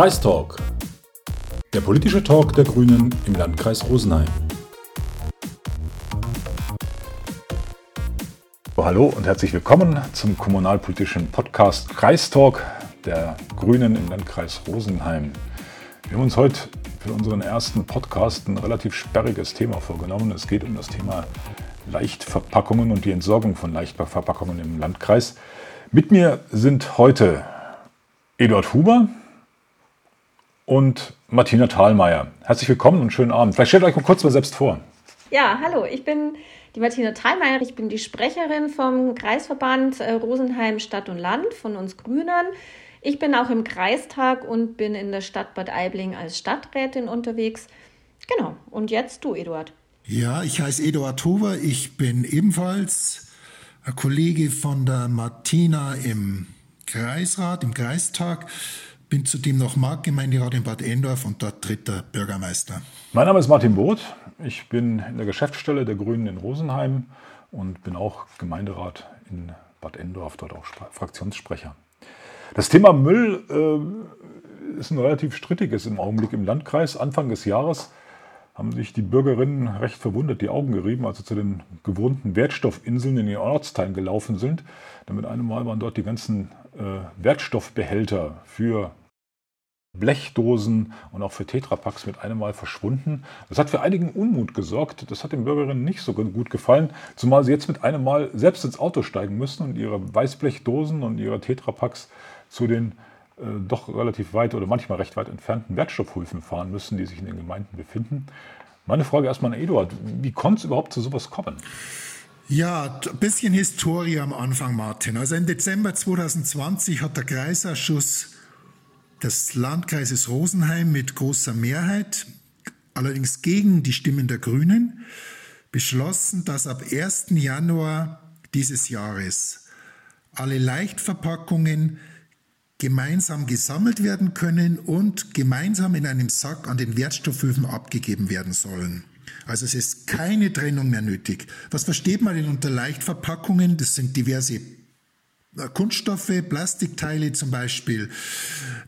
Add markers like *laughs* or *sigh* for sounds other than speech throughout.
Kreistalk. Der politische Talk der Grünen im Landkreis Rosenheim. Hallo und herzlich willkommen zum kommunalpolitischen Podcast Kreistalk der Grünen im Landkreis Rosenheim. Wir haben uns heute für unseren ersten Podcast ein relativ sperriges Thema vorgenommen. Es geht um das Thema Leichtverpackungen und die Entsorgung von Leichtverpackungen im Landkreis. Mit mir sind heute Eduard Huber und Martina Thalmeier. Herzlich willkommen und schönen Abend. Vielleicht stellt euch mal kurz mal selbst vor. Ja, hallo, ich bin die Martina Thalmeier. Ich bin die Sprecherin vom Kreisverband äh, Rosenheim Stadt und Land von uns Grünern. Ich bin auch im Kreistag und bin in der Stadt Bad Aibling als Stadträtin unterwegs. Genau. Und jetzt du, Eduard. Ja, ich heiße Eduard Huber. Ich bin ebenfalls ein Kollege von der Martina im Kreisrat, im Kreistag. Bin zudem noch Marktgemeinderat in Bad Endorf und dort dritter Bürgermeister. Mein Name ist Martin Both. Ich bin in der Geschäftsstelle der Grünen in Rosenheim und bin auch Gemeinderat in Bad Endorf, dort auch Fraktionssprecher. Das Thema Müll äh, ist ein relativ strittiges im Augenblick im Landkreis. Anfang des Jahres haben sich die Bürgerinnen recht verwundert die Augen gerieben, als sie zu den gewohnten Wertstoffinseln in den Ortsteilen gelaufen sind. Denn mit einem waren dort die ganzen äh, Wertstoffbehälter für Blechdosen und auch für Tetrapacks mit einem Mal verschwunden. Das hat für einigen Unmut gesorgt. Das hat den Bürgerinnen nicht so gut gefallen, zumal sie jetzt mit einem Mal selbst ins Auto steigen müssen und ihre Weißblechdosen und ihre Tetrapacks zu den äh, doch relativ weit oder manchmal recht weit entfernten Wertstoffhöfen fahren müssen, die sich in den Gemeinden befinden. Meine Frage erstmal an Eduard, wie konnte es überhaupt zu sowas kommen? Ja, ein bisschen Historie am Anfang, Martin. Also im Dezember 2020 hat der Kreisausschuss des Landkreises Rosenheim mit großer Mehrheit, allerdings gegen die Stimmen der Grünen, beschlossen, dass ab 1. Januar dieses Jahres alle Leichtverpackungen gemeinsam gesammelt werden können und gemeinsam in einem Sack an den Wertstoffhöfen abgegeben werden sollen. Also es ist keine Trennung mehr nötig. Was versteht man denn unter Leichtverpackungen? Das sind diverse Kunststoffe, Plastikteile zum Beispiel,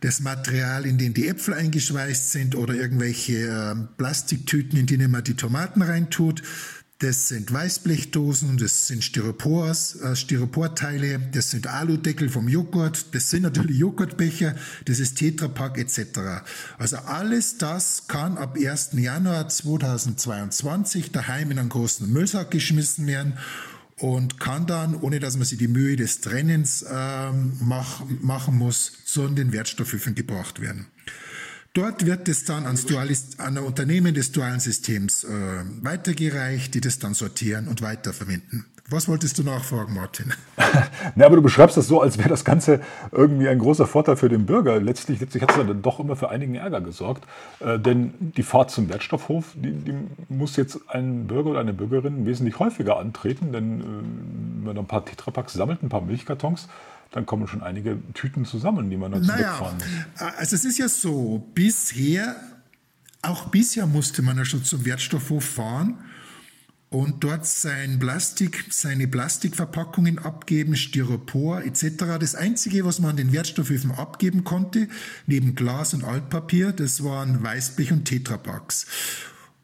das Material, in dem die Äpfel eingeschweißt sind oder irgendwelche äh, Plastiktüten, in denen man die Tomaten reintut. Das sind Weißblechdosen, das sind Styropors, äh, Styroporteile, das sind Aludeckel vom Joghurt, das sind natürlich Joghurtbecher, das ist Tetrapack etc. Also alles das kann ab 1. Januar 2022 daheim in einen großen Müllsack geschmissen werden und kann dann, ohne dass man sich die Mühe des Trennens ähm, mach, machen muss, in den Wertstoffhöfen gebracht werden. Dort wird es dann ans Dualis, an ein Unternehmen des dualen Systems äh, weitergereicht, die das dann sortieren und weiterverwenden. Was wolltest du nachfragen, Martin? *laughs* Na, aber du beschreibst das so, als wäre das Ganze irgendwie ein großer Vorteil für den Bürger. Letztlich, letztlich hat es dann doch immer für einigen Ärger gesorgt. Äh, denn die Fahrt zum Wertstoffhof, die, die, muss jetzt ein Bürger oder eine Bürgerin wesentlich häufiger antreten. Denn äh, wenn man ein paar Tetrapacks sammelt, ein paar Milchkartons, dann kommen schon einige Tüten zusammen, die man dann naja, zurückfahren muss. Also es ist ja so, bisher, auch bisher musste man ja schon zum Wertstoffhof fahren und dort sein Plastik, seine Plastikverpackungen abgeben, Styropor etc. Das Einzige, was man an den Wertstoffhöfen abgeben konnte, neben Glas und Altpapier, das waren Weißblech und Tetrapacks.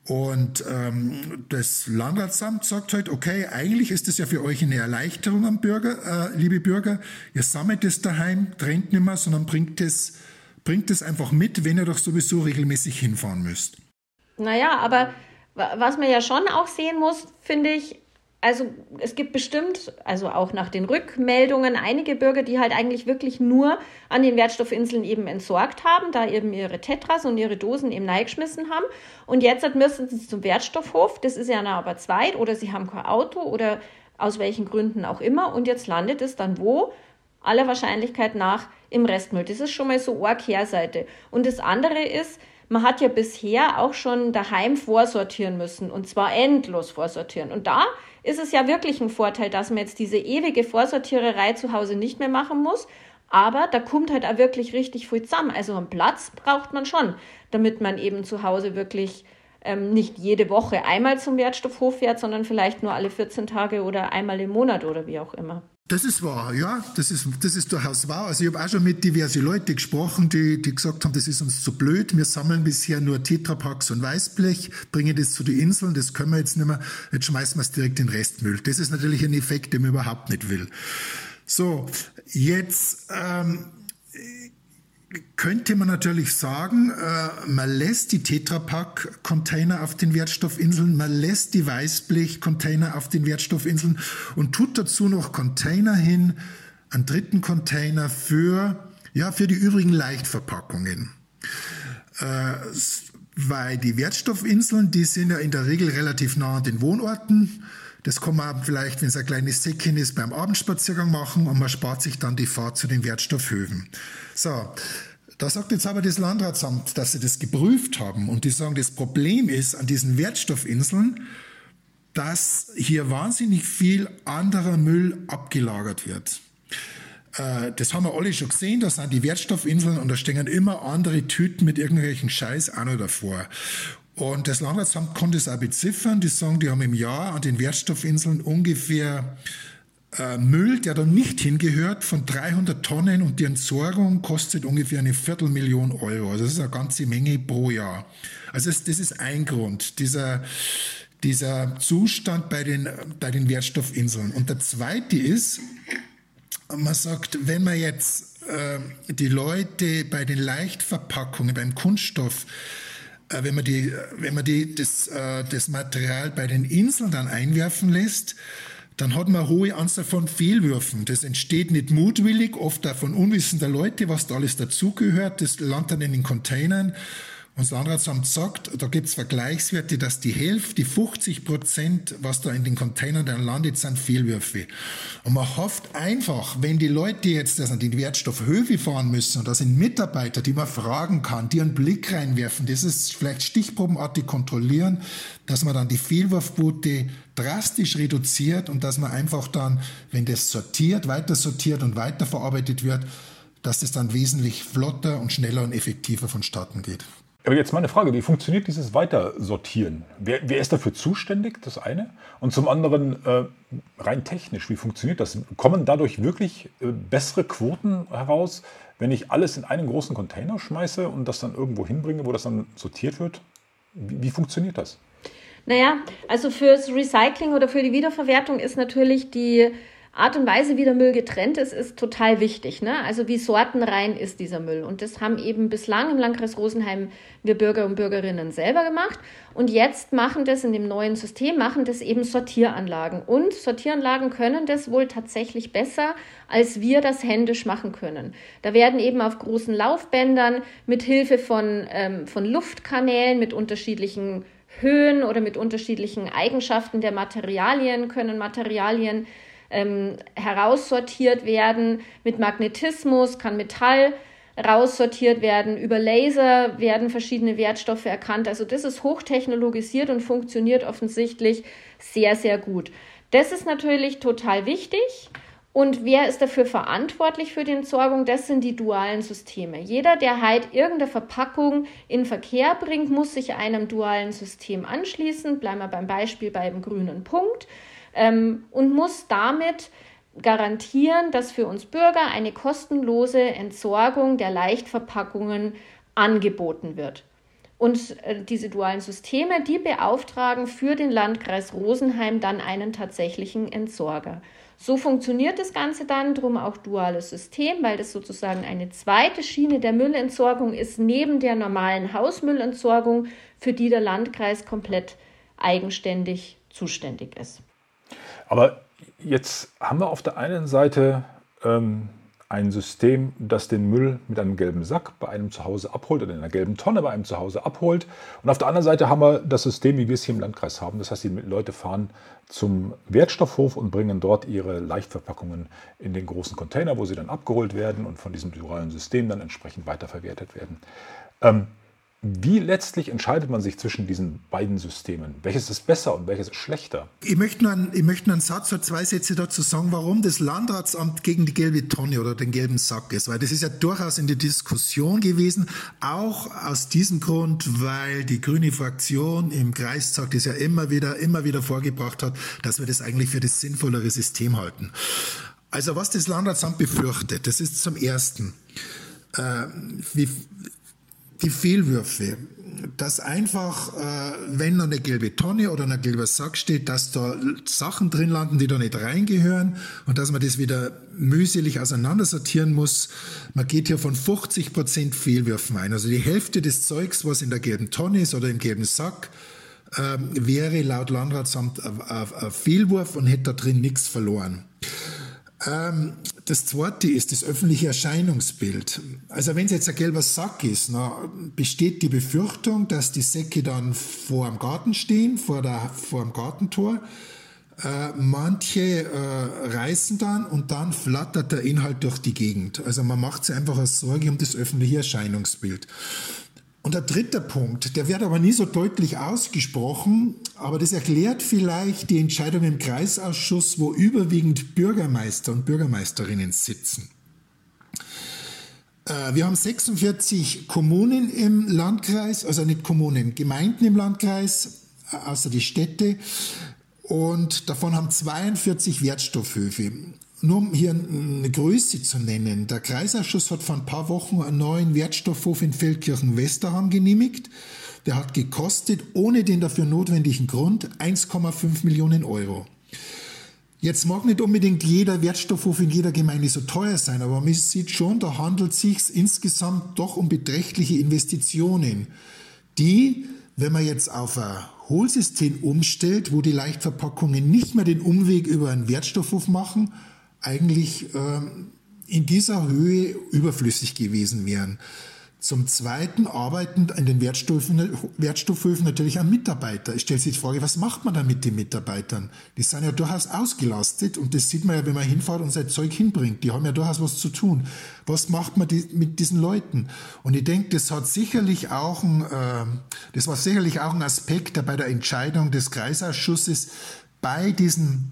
Und ähm, das Landratsamt sagt halt, okay, eigentlich ist das ja für euch eine Erleichterung am Bürger, äh, liebe Bürger. Ihr sammelt es daheim, trennt nicht mehr, sondern bringt es, bringt es einfach mit, wenn ihr doch sowieso regelmäßig hinfahren müsst. Naja, aber was man ja schon auch sehen muss, finde ich, also es gibt bestimmt, also auch nach den Rückmeldungen, einige Bürger, die halt eigentlich wirklich nur an den Wertstoffinseln eben entsorgt haben, da eben ihre Tetras und ihre Dosen eben reingeschmissen haben. Und jetzt müssen sie zum Wertstoffhof, das ist ja aber zweit, oder sie haben kein Auto oder aus welchen Gründen auch immer. Und jetzt landet es dann wo? Aller Wahrscheinlichkeit nach im Restmüll. Das ist schon mal so eine Kehrseite. Und das andere ist, man hat ja bisher auch schon daheim vorsortieren müssen und zwar endlos vorsortieren. Und da ist es ja wirklich ein Vorteil, dass man jetzt diese ewige Vorsortiererei zu Hause nicht mehr machen muss. Aber da kommt halt auch wirklich richtig viel zusammen. Also einen Platz braucht man schon, damit man eben zu Hause wirklich ähm, nicht jede Woche einmal zum Wertstoffhof fährt, sondern vielleicht nur alle 14 Tage oder einmal im Monat oder wie auch immer. Das ist wahr, ja, das ist, das ist durchaus wahr. Also ich habe auch schon mit diversen Leuten gesprochen, die, die gesagt haben, das ist uns zu blöd. Wir sammeln bisher nur Tetrapacks und Weißblech, bringen das zu den Inseln, das können wir jetzt nicht mehr. Jetzt schmeißen wir es direkt in den Restmüll. Das ist natürlich ein Effekt, den man überhaupt nicht will. So, jetzt ähm, könnte man natürlich sagen, äh, man lässt die Tetrapack-Container auf den Wertstoffinseln, man lässt die Weißblech-Container auf den Wertstoffinseln und tut dazu noch Container hin, einen dritten Container für, ja, für die übrigen Leichtverpackungen. Äh, weil die Wertstoffinseln, die sind ja in der Regel relativ nah an den Wohnorten. Das kann man vielleicht, wenn es ein kleines Säckchen ist, beim Abendspaziergang machen und man spart sich dann die Fahrt zu den Wertstoffhöfen. So, da sagt jetzt aber das Landratsamt, dass sie das geprüft haben und die sagen, das Problem ist an diesen Wertstoffinseln, dass hier wahnsinnig viel anderer Müll abgelagert wird. Äh, das haben wir alle schon gesehen, da sind die Wertstoffinseln und da stehen immer andere Tüten mit irgendwelchen Scheiß auch noch davor. Und das Landratsamt konnte es auch beziffern. Die sagen, die haben im Jahr an den Wertstoffinseln ungefähr äh, Müll, der da nicht hingehört, von 300 Tonnen und die Entsorgung kostet ungefähr eine Viertelmillion Euro. Also das ist eine ganze Menge pro Jahr. Also das, das ist ein Grund, dieser, dieser Zustand bei den, bei den Wertstoffinseln. Und der zweite ist, man sagt, wenn man jetzt äh, die Leute bei den Leichtverpackungen, beim Kunststoff, wenn man, die, wenn man die, das, äh, das Material bei den Inseln dann einwerfen lässt, dann hat man eine hohe Anzahl von Fehlwürfen. Das entsteht nicht mutwillig, oft auch von unwissender Leute, was da alles dazugehört. Das landet dann in den Containern und das Landratsamt sagt, da gibt es Vergleichswerte, dass die Hälfte, die 50 Prozent, was da in den Containern dann landet, sind Fehlwürfe. Und man hofft einfach, wenn die Leute jetzt das an den Wertstoffhöfe fahren müssen, und da sind Mitarbeiter, die man fragen kann, die einen Blick reinwerfen, das ist vielleicht stichprobenartig kontrollieren, dass man dann die Fehlwurfquote drastisch reduziert und dass man einfach dann, wenn das sortiert, weiter sortiert und weiterverarbeitet wird, dass das dann wesentlich flotter und schneller und effektiver vonstatten geht. Aber jetzt meine Frage, wie funktioniert dieses Weitersortieren? Wer, wer ist dafür zuständig, das eine? Und zum anderen, äh, rein technisch, wie funktioniert das? Kommen dadurch wirklich äh, bessere Quoten heraus, wenn ich alles in einen großen Container schmeiße und das dann irgendwo hinbringe, wo das dann sortiert wird? Wie, wie funktioniert das? Naja, also fürs Recycling oder für die Wiederverwertung ist natürlich die Art und Weise, wie der Müll getrennt ist, ist total wichtig. Ne? Also wie sortenrein ist dieser Müll. Und das haben eben bislang im Landkreis Rosenheim wir Bürger und Bürgerinnen selber gemacht. Und jetzt machen das in dem neuen System, machen das eben Sortieranlagen. Und Sortieranlagen können das wohl tatsächlich besser, als wir das händisch machen können. Da werden eben auf großen Laufbändern mit Hilfe von, ähm, von Luftkanälen mit unterschiedlichen Höhen oder mit unterschiedlichen Eigenschaften der Materialien können Materialien ähm, heraussortiert werden. Mit Magnetismus kann Metall raussortiert werden. Über Laser werden verschiedene Wertstoffe erkannt. Also das ist hochtechnologisiert und funktioniert offensichtlich sehr, sehr gut. Das ist natürlich total wichtig. Und wer ist dafür verantwortlich für die Entsorgung? Das sind die dualen Systeme. Jeder, der halt irgendeine Verpackung in Verkehr bringt, muss sich einem dualen System anschließen. Bleiben wir beim Beispiel beim grünen Punkt ähm, und muss damit garantieren, dass für uns Bürger eine kostenlose Entsorgung der Leichtverpackungen angeboten wird. Und äh, diese dualen Systeme, die beauftragen für den Landkreis Rosenheim dann einen tatsächlichen Entsorger. So funktioniert das Ganze dann, drum auch duales System, weil das sozusagen eine zweite Schiene der Müllentsorgung ist, neben der normalen Hausmüllentsorgung, für die der Landkreis komplett eigenständig zuständig ist. Aber jetzt haben wir auf der einen Seite ähm, ein System, das den Müll mit einem gelben Sack bei einem zu Hause abholt oder in einer gelben Tonne bei einem zu Hause abholt. Und auf der anderen Seite haben wir das System, wie wir es hier im Landkreis haben. Das heißt, die Leute fahren zum Wertstoffhof und bringen dort ihre Leichtverpackungen in den großen Container, wo sie dann abgeholt werden und von diesem dualen System dann entsprechend weiterverwertet werden. Ähm, wie letztlich entscheidet man sich zwischen diesen beiden Systemen? Welches ist besser und welches ist schlechter? Ich möchte nur einen, ich möchte nur einen Satz oder zwei Sätze dazu sagen, warum das Landratsamt gegen die gelbe Tonne oder den gelben Sack ist. Weil das ist ja durchaus in der Diskussion gewesen, auch aus diesem Grund, weil die grüne Fraktion im Kreistag das ja immer wieder, immer wieder vorgebracht hat, dass wir das eigentlich für das sinnvollere System halten. Also was das Landratsamt befürchtet, das ist zum Ersten äh, wie, die Fehlwürfe, dass einfach, äh, wenn eine gelbe Tonne oder ein gelber Sack steht, dass da Sachen drin landen, die da nicht reingehören und dass man das wieder mühselig auseinandersortieren muss. Man geht hier von 50 Prozent Fehlwürfen ein. Also die Hälfte des Zeugs, was in der gelben Tonne ist oder im gelben Sack, äh, wäre laut Landratsamt ein Fehlwurf und hätte da drin nichts verloren. Ähm, das zweite ist das öffentliche Erscheinungsbild. Also wenn es jetzt ein gelber Sack ist, besteht die Befürchtung, dass die Säcke dann vor dem Garten stehen, vor, der, vor dem Gartentor. Äh, manche äh, reißen dann und dann flattert der Inhalt durch die Gegend. Also man macht sich einfach eine Sorge um das öffentliche Erscheinungsbild. Und der dritte Punkt, der wird aber nie so deutlich ausgesprochen, aber das erklärt vielleicht die Entscheidung im Kreisausschuss, wo überwiegend Bürgermeister und Bürgermeisterinnen sitzen. Äh, wir haben 46 Kommunen im Landkreis, also nicht Kommunen, Gemeinden im Landkreis, äh, außer die Städte. Und davon haben 42 Wertstoffhöfe. Nur um hier eine Größe zu nennen, der Kreisausschuss hat vor ein paar Wochen einen neuen Wertstoffhof in Feldkirchen-Westerham genehmigt. Der hat gekostet, ohne den dafür notwendigen Grund, 1,5 Millionen Euro. Jetzt mag nicht unbedingt jeder Wertstoffhof in jeder Gemeinde so teuer sein, aber man sieht schon, da handelt es sich insgesamt doch um beträchtliche Investitionen, die, wenn man jetzt auf ein Hohlsystem umstellt, wo die Leichtverpackungen nicht mehr den Umweg über einen Wertstoffhof machen, eigentlich ähm, in dieser Höhe überflüssig gewesen wären. Zum Zweiten arbeiten in den Wertstoffen, Wertstoffhöfen natürlich auch Mitarbeiter. Ich stelle sich die Frage, was macht man da mit den Mitarbeitern? Die sind ja durchaus ausgelastet und das sieht man ja, wenn man hinfährt und sein Zeug hinbringt. Die haben ja durchaus was zu tun. Was macht man die, mit diesen Leuten? Und ich denke, das hat sicherlich auch ein, äh, das war sicherlich auch ein Aspekt, bei der Entscheidung des Kreisausschusses bei diesen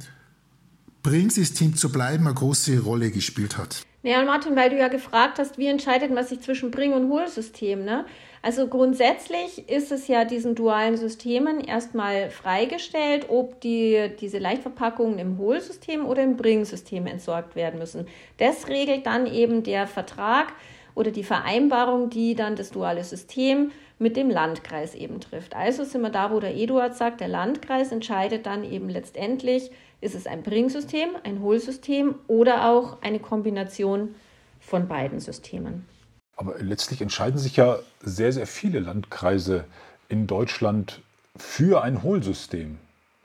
Bring-System zu bleiben eine große Rolle gespielt hat. Ja, Martin, weil du ja gefragt hast, wie entscheidet man sich zwischen Bring- und Hohlsystem, ne? Also grundsätzlich ist es ja diesen dualen Systemen erstmal freigestellt, ob die, diese Leichtverpackungen im Hohlsystem oder im Bring-System entsorgt werden müssen. Das regelt dann eben der Vertrag oder die Vereinbarung, die dann das duale System mit dem Landkreis eben trifft. Also sind wir da, wo der Eduard sagt, der Landkreis entscheidet dann eben letztendlich, ist es ein Bring-System, ein Hohlsystem oder auch eine Kombination von beiden Systemen. Aber letztlich entscheiden sich ja sehr, sehr viele Landkreise in Deutschland für ein Hohlsystem.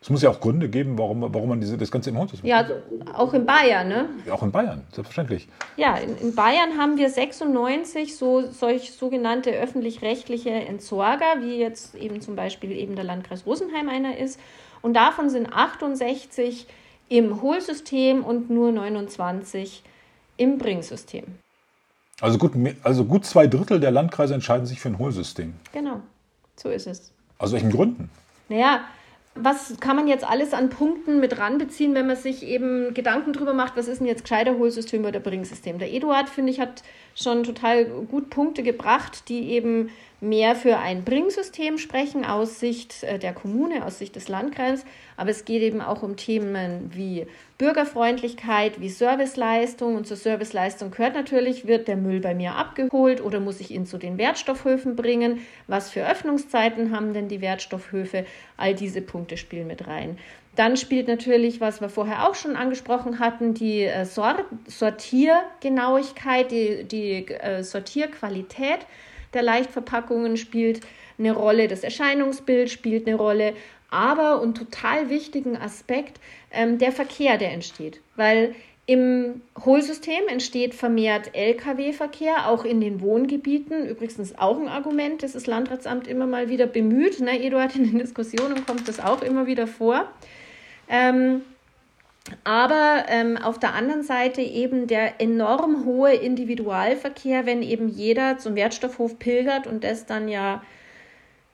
Es muss ja auch Gründe geben, warum, warum man diese, das Ganze im Holz Ja, auch in Bayern, ne? Auch in Bayern, selbstverständlich. Ja, in, in Bayern haben wir 96 so solch sogenannte öffentlich-rechtliche Entsorger, wie jetzt eben zum Beispiel eben der Landkreis Rosenheim einer ist. Und davon sind 68 im Hohlsystem und nur 29 im Bringsystem. Also gut, also gut zwei Drittel der Landkreise entscheiden sich für ein Hohlsystem. Genau, so ist es. Aus welchen Gründen? Naja, was kann man jetzt alles an Punkten mit ranbeziehen, wenn man sich eben Gedanken darüber macht, was ist denn jetzt gescheiter Hohlsystem oder Bringsystem? Der Eduard, finde ich, hat schon total gut Punkte gebracht, die eben mehr für ein Bringsystem sprechen aus Sicht äh, der Kommune, aus Sicht des Landkreises. Aber es geht eben auch um Themen wie Bürgerfreundlichkeit, wie Serviceleistung. Und zur Serviceleistung gehört natürlich, wird der Müll bei mir abgeholt oder muss ich ihn zu den Wertstoffhöfen bringen? Was für Öffnungszeiten haben denn die Wertstoffhöfe? All diese Punkte spielen mit rein. Dann spielt natürlich, was wir vorher auch schon angesprochen hatten, die äh, Sortiergenauigkeit, die, die äh, Sortierqualität der Leichtverpackungen spielt eine Rolle, das Erscheinungsbild spielt eine Rolle, aber und total wichtigen Aspekt ähm, der Verkehr, der entsteht. Weil im Hohlsystem entsteht vermehrt Lkw-Verkehr, auch in den Wohngebieten. Übrigens auch ein Argument, das das Landratsamt immer mal wieder bemüht. Ne, Eduard, in den Diskussionen kommt das auch immer wieder vor. Ähm, aber ähm, auf der anderen Seite eben der enorm hohe Individualverkehr, wenn eben jeder zum Wertstoffhof pilgert und das dann ja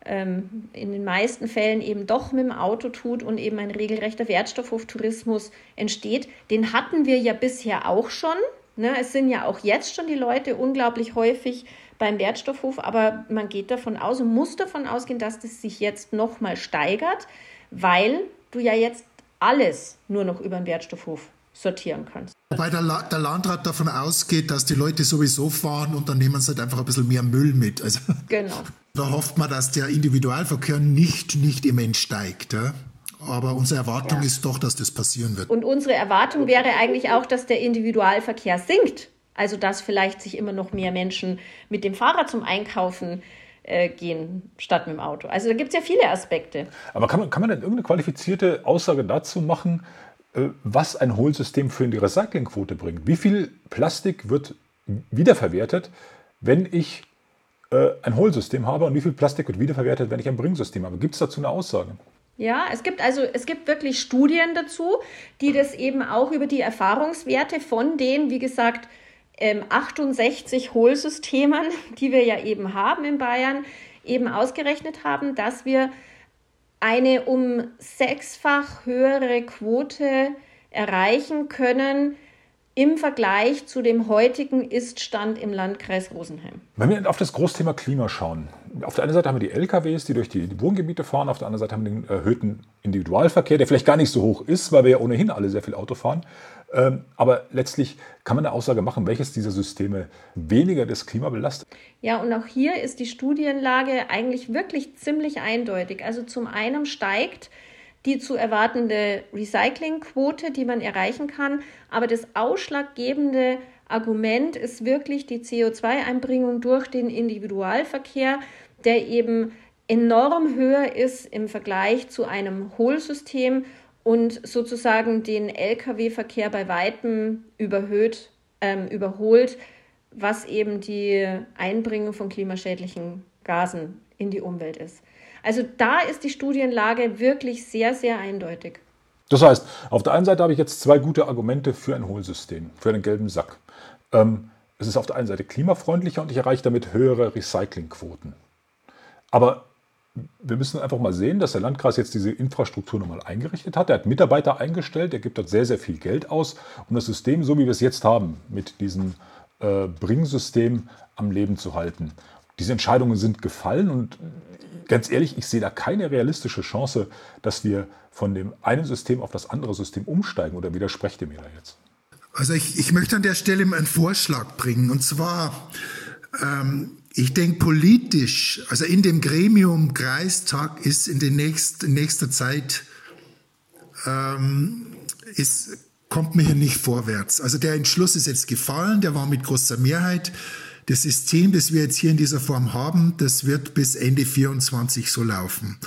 ähm, in den meisten Fällen eben doch mit dem Auto tut und eben ein regelrechter Wertstoffhoftourismus entsteht. Den hatten wir ja bisher auch schon. Ne? Es sind ja auch jetzt schon die Leute unglaublich häufig beim Wertstoffhof, aber man geht davon aus und muss davon ausgehen, dass das sich jetzt nochmal steigert, weil du ja jetzt alles nur noch über den Wertstoffhof sortieren kannst. Wobei der, La der, Landrat davon ausgeht, dass die Leute sowieso fahren und dann nehmen sie halt einfach ein bisschen mehr Müll mit. Also, genau. *laughs* Da hofft man, dass der Individualverkehr nicht, nicht immens steigt. Ja? Aber unsere Erwartung ja. ist doch, dass das passieren wird. Und unsere Erwartung wäre eigentlich auch, dass der Individualverkehr sinkt. Also dass vielleicht sich immer noch mehr Menschen mit dem Fahrrad zum Einkaufen äh, gehen statt mit dem Auto. Also da gibt es ja viele Aspekte. Aber kann man, kann man denn irgendeine qualifizierte Aussage dazu machen, äh, was ein Hohlsystem für die Recyclingquote bringt? Wie viel Plastik wird wiederverwertet, wenn ich äh, ein Hohlsystem habe und wie viel Plastik wird wiederverwertet, wenn ich ein Bringsystem habe? Gibt es dazu eine Aussage? Ja, es gibt also es gibt wirklich Studien dazu, die das eben auch über die Erfahrungswerte von den, wie gesagt, 68 ähm, Hohlsystemen, *laughs* die wir ja eben haben in Bayern, eben ausgerechnet haben, dass wir eine um sechsfach höhere Quote erreichen können, im Vergleich zu dem heutigen Iststand im Landkreis Rosenheim. Wenn wir auf das Großthema Klima schauen, auf der einen Seite haben wir die LKWs, die durch die Wohngebiete fahren, auf der anderen Seite haben wir den erhöhten Individualverkehr, der vielleicht gar nicht so hoch ist, weil wir ja ohnehin alle sehr viel Auto fahren. Ähm, aber letztlich kann man eine Aussage machen, welches dieser Systeme weniger das Klima belastet. Ja, und auch hier ist die Studienlage eigentlich wirklich ziemlich eindeutig. Also zum einen steigt die zu erwartende Recyclingquote, die man erreichen kann. Aber das ausschlaggebende Argument ist wirklich die CO2-Einbringung durch den Individualverkehr, der eben enorm höher ist im Vergleich zu einem Hohlsystem und sozusagen den Lkw-Verkehr bei weitem überhöht, ähm, überholt, was eben die Einbringung von klimaschädlichen Gasen in die Umwelt ist. Also da ist die Studienlage wirklich sehr, sehr eindeutig. Das heißt, auf der einen Seite habe ich jetzt zwei gute Argumente für ein Hohlsystem, für einen gelben Sack. Ähm, es ist auf der einen Seite klimafreundlicher und ich erreiche damit höhere Recyclingquoten. Aber wir müssen einfach mal sehen, dass der Landkreis jetzt diese Infrastruktur nochmal eingerichtet hat. Er hat Mitarbeiter eingestellt, er gibt dort sehr, sehr viel Geld aus, um das System, so wie wir es jetzt haben, mit diesem äh, Bring-System am Leben zu halten. Diese Entscheidungen sind gefallen und ganz ehrlich, ich sehe da keine realistische Chance, dass wir von dem einen System auf das andere System umsteigen oder widersprecht ihr mir da jetzt? Also ich, ich möchte an der Stelle einen Vorschlag bringen und zwar, ähm, ich denke politisch, also in dem Gremium Kreistag ist in, den nächst, in nächster Zeit ähm, ist, kommt mir hier nicht vorwärts. Also der Entschluss ist jetzt gefallen, der war mit großer Mehrheit. Das System, das wir jetzt hier in dieser Form haben, das wird bis Ende 24 so laufen.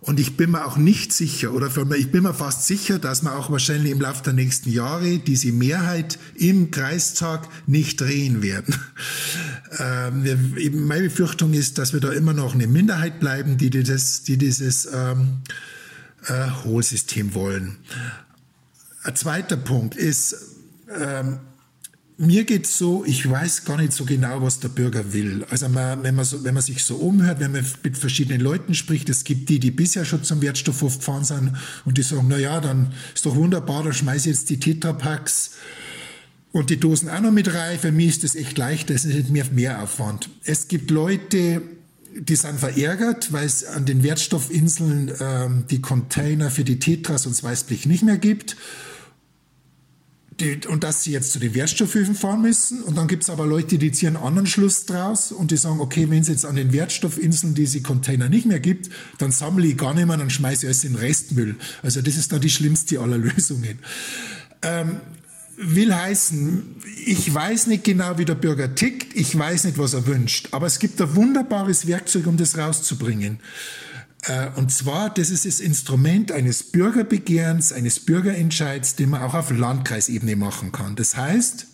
Und ich bin mir auch nicht sicher, oder ich bin mir fast sicher, dass wir auch wahrscheinlich im Laufe der nächsten Jahre diese Mehrheit im Kreistag nicht drehen werden. Ähm, meine Befürchtung ist, dass wir da immer noch eine Minderheit bleiben, die, das, die dieses ähm, äh, Hohlsystem wollen. Ein zweiter Punkt ist, ähm, mir geht es so, ich weiß gar nicht so genau, was der Bürger will. Also man, wenn, man so, wenn man sich so umhört, wenn man mit verschiedenen Leuten spricht, es gibt die, die bisher schon zum Wertstoffhof gefahren sind und die sagen, na ja, dann ist doch wunderbar, dann schmeiße ich jetzt die Tetrapacks und die Dosen auch noch mit rein. Für mich ist das echt leicht, das ist nicht mehr Mehraufwand. Es gibt Leute, die sind verärgert, weil es an den Wertstoffinseln ähm, die Container für die Tetras und das Weißblech nicht mehr gibt die, und dass sie jetzt zu den Wertstoffhöfen fahren müssen. Und dann gibt es aber Leute, die ziehen einen anderen Schluss draus und die sagen, okay, wenn es jetzt an den Wertstoffinseln diese Container nicht mehr gibt, dann sammle ich gar nicht mehr, dann schmeiße ich alles in Restmüll. Also das ist da die schlimmste aller *laughs* Lösungen. Ähm, will heißen, ich weiß nicht genau, wie der Bürger tickt, ich weiß nicht, was er wünscht, aber es gibt ein wunderbares Werkzeug, um das rauszubringen. Äh, und zwar, das ist das Instrument eines Bürgerbegehrens, eines Bürgerentscheids, den man auch auf Landkreisebene machen kann. Das heißt,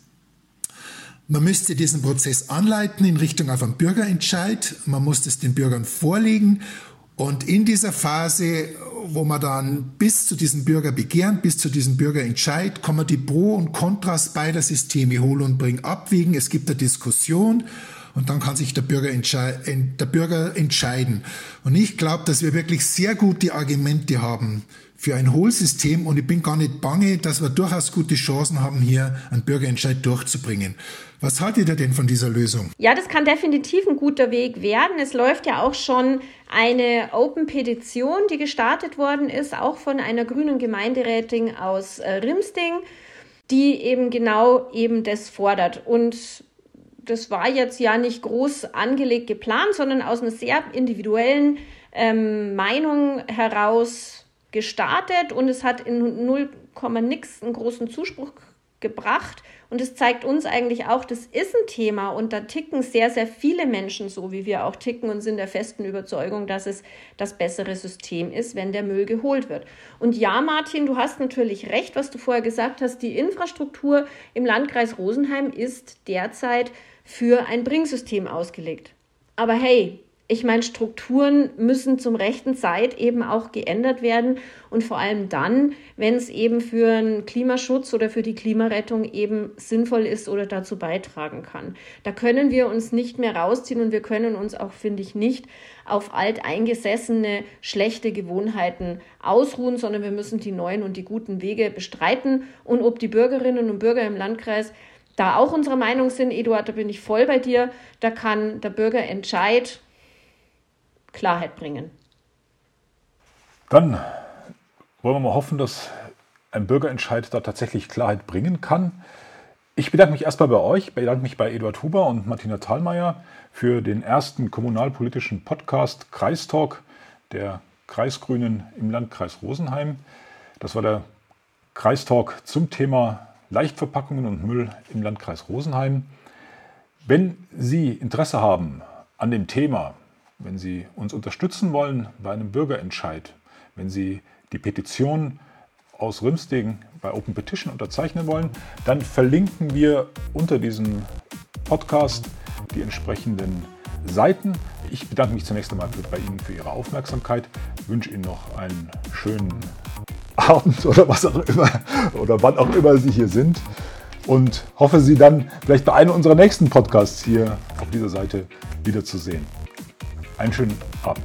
man müsste diesen Prozess anleiten in Richtung auf einen Bürgerentscheid. Man muss es den Bürgern vorlegen. Und in dieser Phase, wo man dann bis zu diesem Bürgerbegehren, bis zu diesem Bürgerentscheid, kann man die Pro und Kontras beider Systeme holen und bringen abwiegen. Es gibt eine Diskussion und dann kann sich der Bürger, der Bürger entscheiden. Und ich glaube, dass wir wirklich sehr gute Argumente haben für ein Hohlsystem und ich bin gar nicht bange, dass wir durchaus gute Chancen haben, hier einen Bürgerentscheid durchzubringen. Was haltet ihr denn von dieser Lösung? Ja, das kann definitiv ein guter Weg werden. Es läuft ja auch schon eine Open-Petition, die gestartet worden ist, auch von einer grünen Gemeinderätin aus äh, Rimsting. die eben genau eben das fordert. Und das war jetzt ja nicht groß angelegt geplant, sondern aus einer sehr individuellen ähm, Meinung heraus gestartet und es hat in 0, nix einen großen Zuspruch gebracht. Und es zeigt uns eigentlich auch, das ist ein Thema und da ticken sehr, sehr viele Menschen so, wie wir auch ticken und sind der festen Überzeugung, dass es das bessere System ist, wenn der Müll geholt wird. Und ja, Martin, du hast natürlich recht, was du vorher gesagt hast. Die Infrastruktur im Landkreis Rosenheim ist derzeit für ein Bringsystem ausgelegt. Aber hey, ich meine, Strukturen müssen zum rechten Zeit eben auch geändert werden und vor allem dann, wenn es eben für einen Klimaschutz oder für die Klimarettung eben sinnvoll ist oder dazu beitragen kann. Da können wir uns nicht mehr rausziehen und wir können uns auch, finde ich, nicht auf alteingesessene schlechte Gewohnheiten ausruhen, sondern wir müssen die neuen und die guten Wege bestreiten und ob die Bürgerinnen und Bürger im Landkreis da auch unserer Meinung sind, Eduard, da bin ich voll bei dir, da kann der Bürgerentscheid Klarheit bringen. Dann wollen wir mal hoffen, dass ein Bürgerentscheid da tatsächlich Klarheit bringen kann. Ich bedanke mich erstmal bei euch, bedanke mich bei Eduard Huber und Martina Thalmeier für den ersten kommunalpolitischen Podcast Kreistalk der Kreisgrünen im Landkreis Rosenheim. Das war der Kreistalk zum Thema Leichtverpackungen und Müll im Landkreis Rosenheim. Wenn Sie Interesse haben an dem Thema, wenn Sie uns unterstützen wollen bei einem Bürgerentscheid, wenn Sie die Petition aus Rimstegen bei Open Petition unterzeichnen wollen, dann verlinken wir unter diesem Podcast die entsprechenden Seiten. Ich bedanke mich zunächst einmal bei Ihnen für Ihre Aufmerksamkeit, wünsche Ihnen noch einen schönen Abend oder was auch immer oder wann auch immer Sie hier sind und hoffe Sie dann vielleicht bei einem unserer nächsten Podcasts hier auf dieser Seite wiederzusehen. Einen schönen Abend.